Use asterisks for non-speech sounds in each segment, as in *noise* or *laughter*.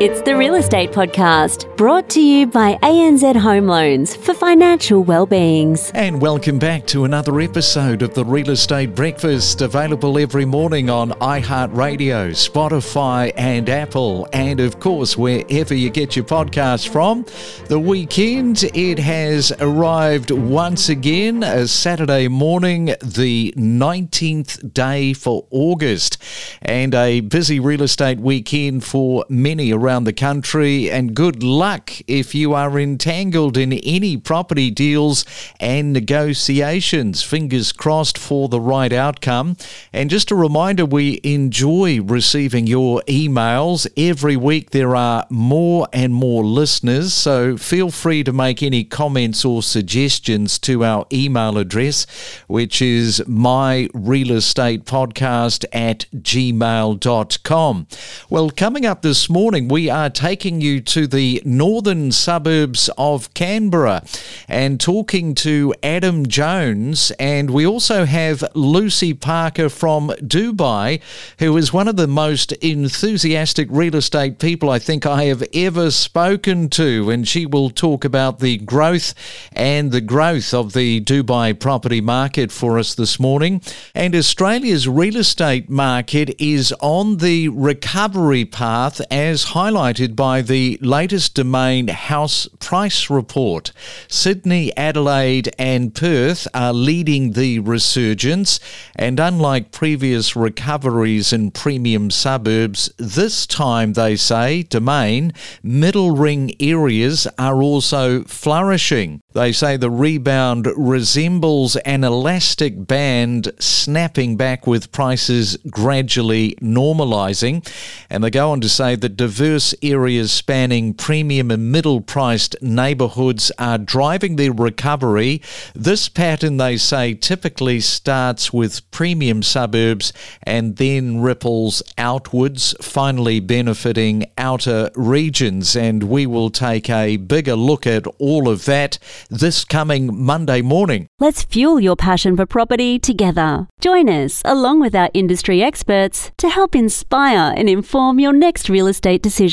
It's the Real Estate Podcast, brought to you by ANZ Home Loans for financial well-beings. And welcome back to another episode of the Real Estate Breakfast, available every morning on iHeartRadio, Spotify, and Apple, and of course wherever you get your podcast from. The weekend it has arrived once again, a Saturday morning, the 19th day for August, and a busy real estate weekend for many around around the country, and good luck if you are entangled in any property deals and negotiations. Fingers crossed for the right outcome. And just a reminder we enjoy receiving your emails. Every week there are more and more listeners, so feel free to make any comments or suggestions to our email address, which is myrealestatepodcast at gmail.com. Well, coming up this morning, we we are taking you to the northern suburbs of Canberra and talking to Adam Jones. And we also have Lucy Parker from Dubai, who is one of the most enthusiastic real estate people I think I have ever spoken to. And she will talk about the growth and the growth of the Dubai property market for us this morning. And Australia's real estate market is on the recovery path as highlighted highlighted by the latest Domain House Price Report. Sydney, Adelaide, and Perth are leading the resurgence, and unlike previous recoveries in premium suburbs, this time, they say, Domain, middle ring areas are also flourishing. They say the rebound resembles an elastic band snapping back with prices gradually normalising. And they go on to say that diverse areas spanning premium and middle priced neighbourhoods are driving the recovery. This pattern, they say, typically starts with premium suburbs and then ripples outwards, finally benefiting outer regions. And we will take a bigger look at all of that this coming Monday morning. Let's fuel your passion for property together. Join us, along with our industry experts, to help inspire and inform your next real estate decision.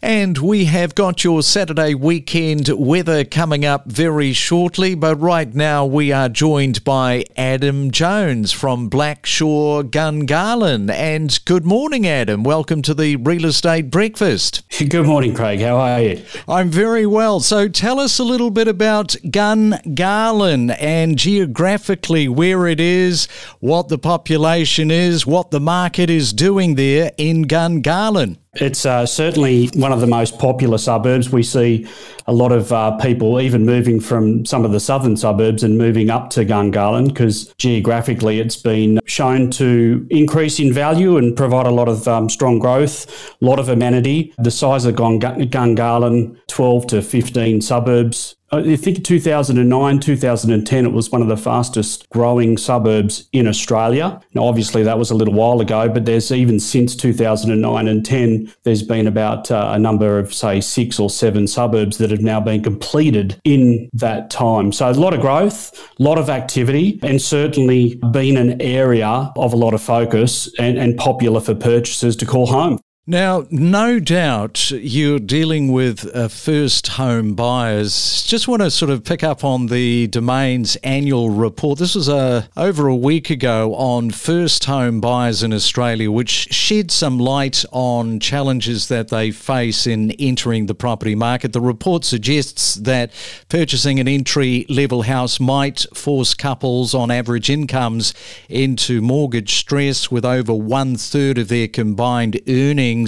And we have got your Saturday weekend weather coming up very shortly, but right now we are joined by Adam Jones from Blackshaw Gungahlin. And good morning, Adam. Welcome to the Real Estate Breakfast. *laughs* Good morning, Craig. How are you? I'm very well. So tell us a little bit about Gungahlin and geographically where it is, what the population is, what the market is doing there in Gungahlin. It's uh, certainly one of the most popular suburbs. We see a lot of uh, people even moving from some of the southern suburbs and moving up to Gungahlin because geographically it's been shown to increase in value and provide a lot of um, strong growth, a lot of amenity. The size of Gungahlin, 12 to 15 suburbs, I think 2009, 2010, it was one of the fastest growing suburbs in Australia. Now, obviously, that was a little while ago, but there's even since 2009 and 10, there's been about uh, a number of, say, six or seven suburbs that have now been completed in that time. So, a lot of growth, a lot of activity, and certainly been an area of a lot of focus and, and popular for purchasers to call home. Now, no doubt you're dealing with uh, first home buyers. Just want to sort of pick up on the Domain's annual report. This was uh, over a week ago on first home buyers in Australia, which shed some light on challenges that they face in entering the property market. The report suggests that purchasing an entry level house might force couples on average incomes into mortgage stress, with over one third of their combined earnings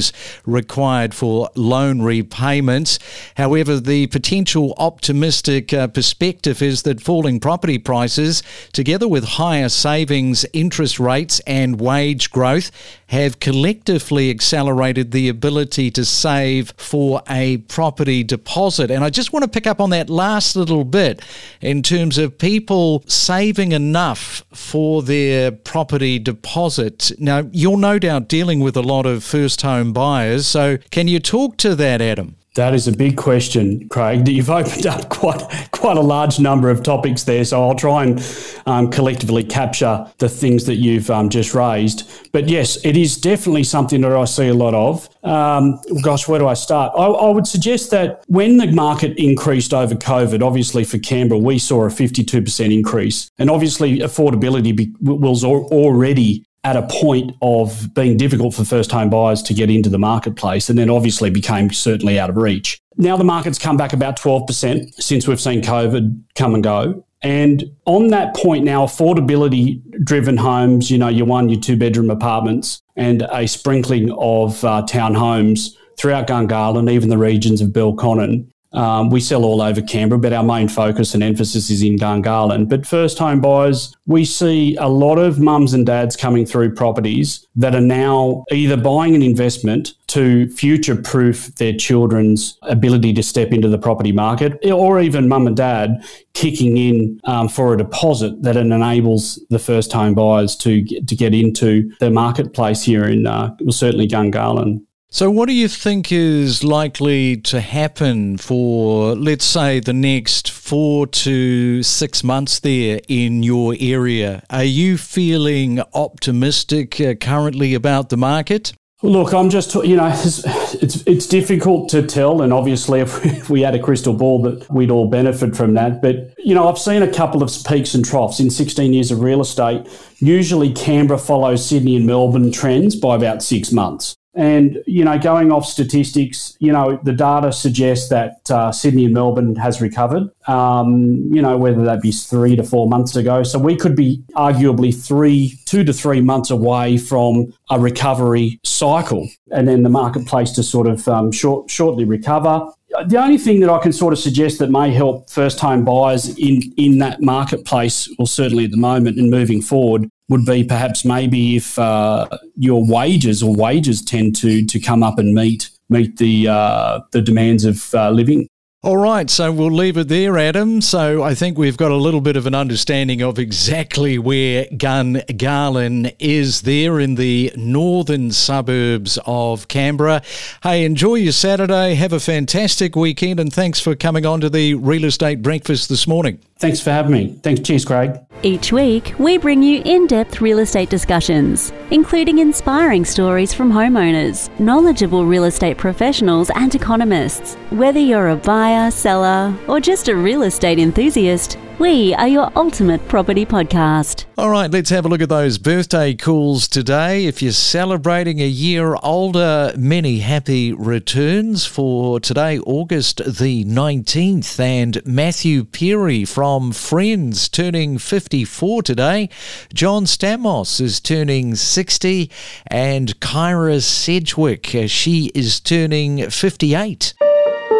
required for loan repayments. However, the potential optimistic uh, perspective is that falling property prices, together with higher savings interest rates and wage growth, have collectively accelerated the ability to save for a property deposit. And I just want to pick up on that last little bit in terms of people saving enough for their property deposit. Now, you're no doubt dealing with a lot of first home buyers. So, can you talk to that, Adam? That is a big question, Craig. *laughs* You've opened up quite quite a large number of topics there, so I'll try and um, collectively capture the things that you've um, just raised. But yes, it is definitely something that I see a lot of. Um, gosh, where do I start? I, I, would suggest that when the market increased over COVID, obviously for Canberra, we saw a 52% increase. And obviously, affordability was already at a point of being difficult for first home buyers to get into the marketplace and then obviously became certainly out of reach. Now the market's come back about 12% since we've seen COVID come and go. And on that point now, affordability driven homes, you know, your one, your two bedroom apartments, and a sprinkling of uh, townhomes throughout Gungahlin, even the regions of Belconnen, um, we sell all over Canberra, but our main focus and emphasis is in Gungahlin. But first home buyers, we see a lot of mums and dads coming through properties that are now either buying an investment to future proof their children's ability to step into the property market, or even mum and dad kicking in um, for a deposit that enables the first home buyers to get, to get into the marketplace here in uh, certainly Gungahlin. So, what do you think is likely to happen for, let's say, the next four to six months there in your area? Are you feeling optimistic uh, currently about the market? Look, I'm just, you know, *laughs* it's, it's, it's difficult to tell. And obviously, *laughs* if we had a crystal ball, that we'd all benefit from that. But, you know, I've seen a couple of peaks and troughs in 16 years of real estate. Usually, Canberra follows Sydney and Melbourne trends by about six months. And, you know, going off statistics, you know, the data suggests that uh, Sydney and Melbourne has recovered, um, you know, whether that be three to four months ago. So we could be arguably three, two to three months away from a recovery cycle and then the marketplace to sort of um, short, shortly recover. The only thing that I can sort of suggest that may help first home buyers in, in that marketplace, or certainly at the moment and moving forward, would be perhaps maybe if uh, your wages or wages tend to to come up and meet meet the uh, the demands of uh, living. All right, so we'll leave it there, Adam. So I think we've got a little bit of an understanding of exactly where Gungahlin is there in the northern suburbs of Canberra. Hey, enjoy your Saturday, have a fantastic weekend, and thanks for coming on to the Real Estate Breakfast this morning. Thanks for having me. Thanks. Cheers, Craig. Each week, we bring you in depth real estate discussions, including inspiring stories from homeowners, knowledgeable real estate professionals, and economists. Whether you're a buyer, seller, or just a real estate enthusiast, we are your ultimate property podcast. All right, let's have a look at those birthday calls today. If you're celebrating a year older, many happy returns for today, August the 19th. And Matthew Perry from Friends turning 54 today. John Stamos is turning 60. And Kyra Sedgwick, uh, she is turning 58.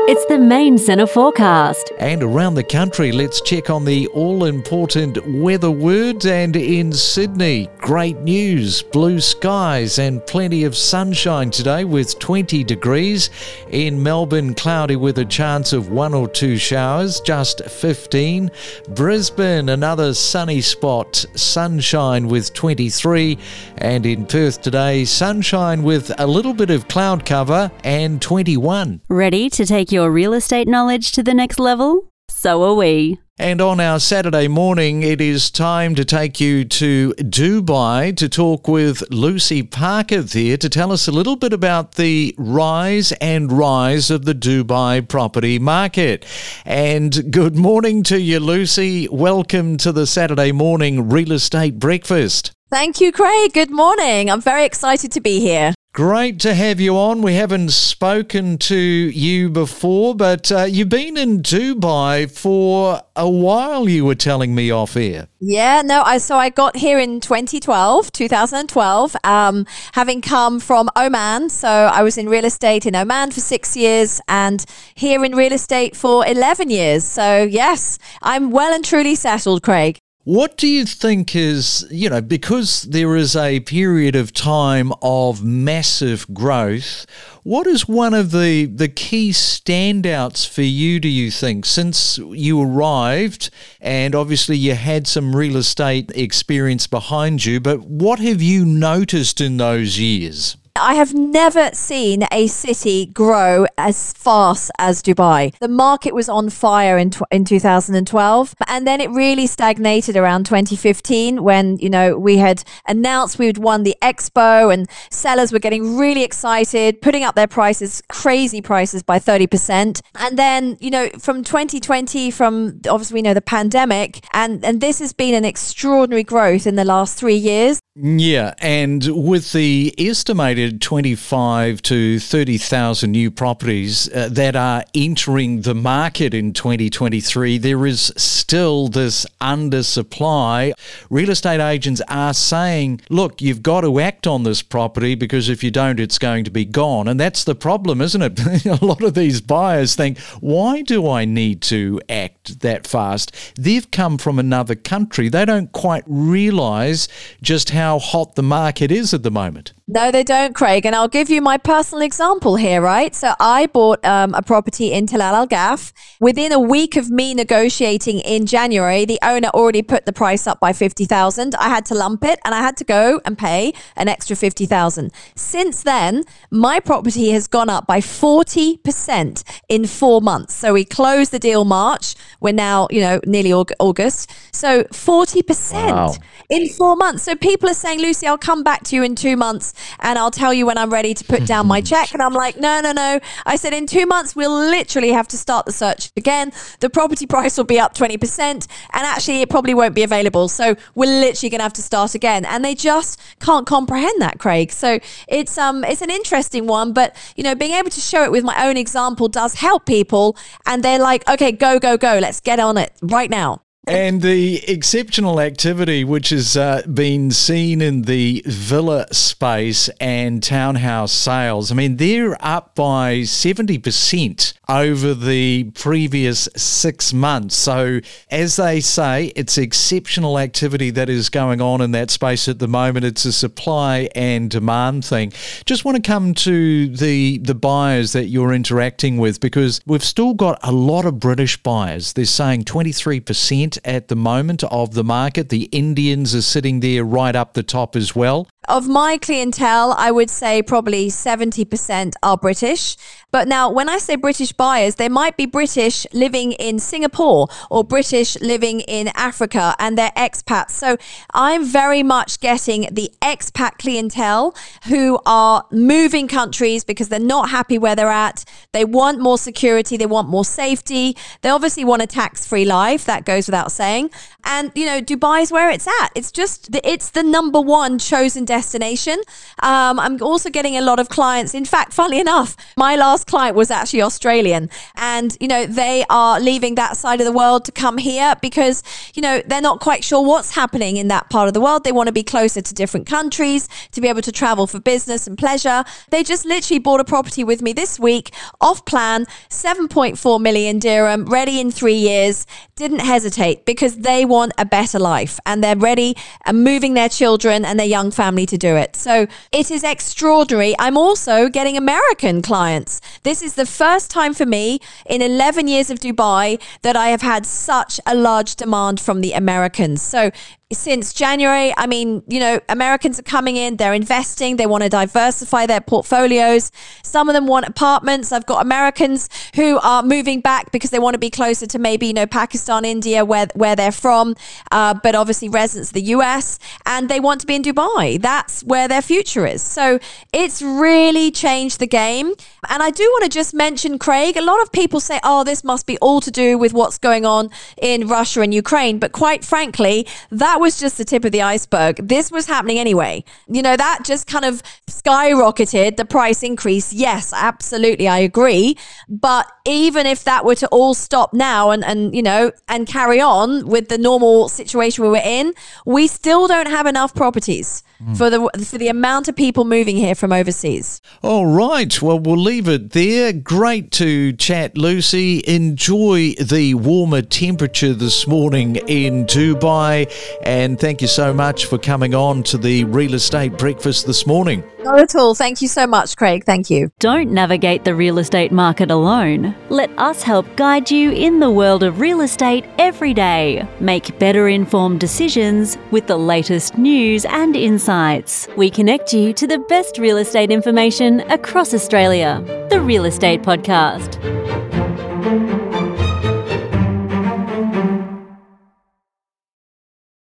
It's the main centre forecast. And around the country, let's check on the all important weather words. And in Sydney, great news blue skies and plenty of sunshine today with 20 degrees. In Melbourne, cloudy with a chance of one or two showers, just 15. Brisbane, another sunny spot, sunshine with 23. And in Perth today, sunshine with a little bit of cloud cover and 21. Ready to take your real estate knowledge to the next level? So are we. And on our Saturday morning, it is time to take you to Dubai to talk with Lucy Parker there to tell us a little bit about the rise and rise of the Dubai property market. And good morning to you, Lucy. Welcome to the Saturday morning real estate breakfast. Thank you, Craig. Good morning. I'm very excited to be here. Great to have you on. We haven't spoken to you before, but uh, you've been in Dubai for a while, you were telling me off air. Yeah, no, I so I got here in 2012, 2012, um, having come from Oman. So I was in real estate in Oman for six years and here in real estate for 11 years. So, yes, I'm well and truly settled, Craig. What do you think is, you know, because there is a period of time of massive growth, what is one of the, the key standouts for you, do you think, since you arrived and obviously you had some real estate experience behind you, but what have you noticed in those years? I have never seen a city grow as fast as Dubai. The market was on fire in, tw- in 2012, and then it really stagnated around 2015 when, you know, we had announced we'd won the expo and sellers were getting really excited, putting up their prices, crazy prices by 30%. And then, you know, from 2020, from obviously we know the pandemic, and, and this has been an extraordinary growth in the last three years. Yeah, and with the estimated 25 to 30,000 new properties uh, that are entering the market in 2023, there is still this undersupply. Real estate agents are saying, look, you've got to act on this property because if you don't, it's going to be gone. And that's the problem, isn't it? *laughs* A lot of these buyers think, why do I need to act that fast? They've come from another country. They don't quite realize just how how hot the market is at the moment. No, they don't, Craig. And I'll give you my personal example here, right? So I bought um, a property in Tilal Al Ghaf. Within a week of me negotiating in January, the owner already put the price up by 50,000. I had to lump it and I had to go and pay an extra 50,000. Since then, my property has gone up by 40% in four months. So we closed the deal March. We're now, you know, nearly August. So 40% wow. in four months. So people are saying, Lucy, I'll come back to you in two months and I'll tell you when I'm ready to put down my *laughs* check. And I'm like, no, no, no. I said, in two months, we'll literally have to start the search again. The property price will be up 20%. And actually, it probably won't be available. So we're literally going to have to start again. And they just can't comprehend that, Craig. So it's, um, it's an interesting one. But, you know, being able to show it with my own example does help people. And they're like, okay, go, go, go. Let's get on it right now. And the exceptional activity which has uh, been seen in the villa space and townhouse sales, I mean, they're up by 70% over the previous six months. So, as they say, it's exceptional activity that is going on in that space at the moment. It's a supply and demand thing. Just want to come to the, the buyers that you're interacting with because we've still got a lot of British buyers. They're saying 23% at the moment of the market. The Indians are sitting there right up the top as well. Of my clientele, I would say probably 70% are British. But now, when I say British buyers, they might be British living in Singapore or British living in Africa and they're expats. So I'm very much getting the expat clientele who are moving countries because they're not happy where they're at. They want more security, they want more safety. They obviously want a tax free life. That goes without saying. And, you know, Dubai is where it's at. It's just, the, it's the number one chosen destination. Um, I'm also getting a lot of clients. In fact, funnily enough, my last client was actually Australian. And, you know, they are leaving that side of the world to come here because, you know, they're not quite sure what's happening in that part of the world. They want to be closer to different countries, to be able to travel for business and pleasure. They just literally bought a property with me this week, off plan, 7.4 million dirham, ready in three years. Didn't hesitate because they want a better life and they're ready and moving their children and their young family to do it. So it is extraordinary. I'm also getting American clients. This is the first time for me in 11 years of Dubai that I have had such a large demand from the Americans. So since January. I mean, you know, Americans are coming in, they're investing, they want to diversify their portfolios. Some of them want apartments. I've got Americans who are moving back because they want to be closer to maybe, you know, Pakistan, India, where, where they're from, uh, but obviously residents of the US, and they want to be in Dubai. That's where their future is. So it's really changed the game. And I do want to just mention, Craig, a lot of people say, oh, this must be all to do with what's going on in Russia and Ukraine. But quite frankly, that was just the tip of the iceberg. This was happening anyway. You know, that just kind of skyrocketed the price increase. Yes, absolutely. I agree. But even if that were to all stop now and, and, you know, and carry on with the normal situation we were in, we still don't have enough properties mm. for the for the amount of people moving here from overseas. All right. Well, we'll leave it there. Great to chat, Lucy. Enjoy the warmer temperature this morning in Dubai And thank you so much for coming on to the Real Estate Breakfast this morning. Not at all. Thank you so much, Craig. Thank you. Don't navigate the real estate market alone. Let us help guide you in the world of real estate every day. Make better informed decisions with the latest news and insights. We connect you to the best real estate information across Australia. The Real Estate Podcast.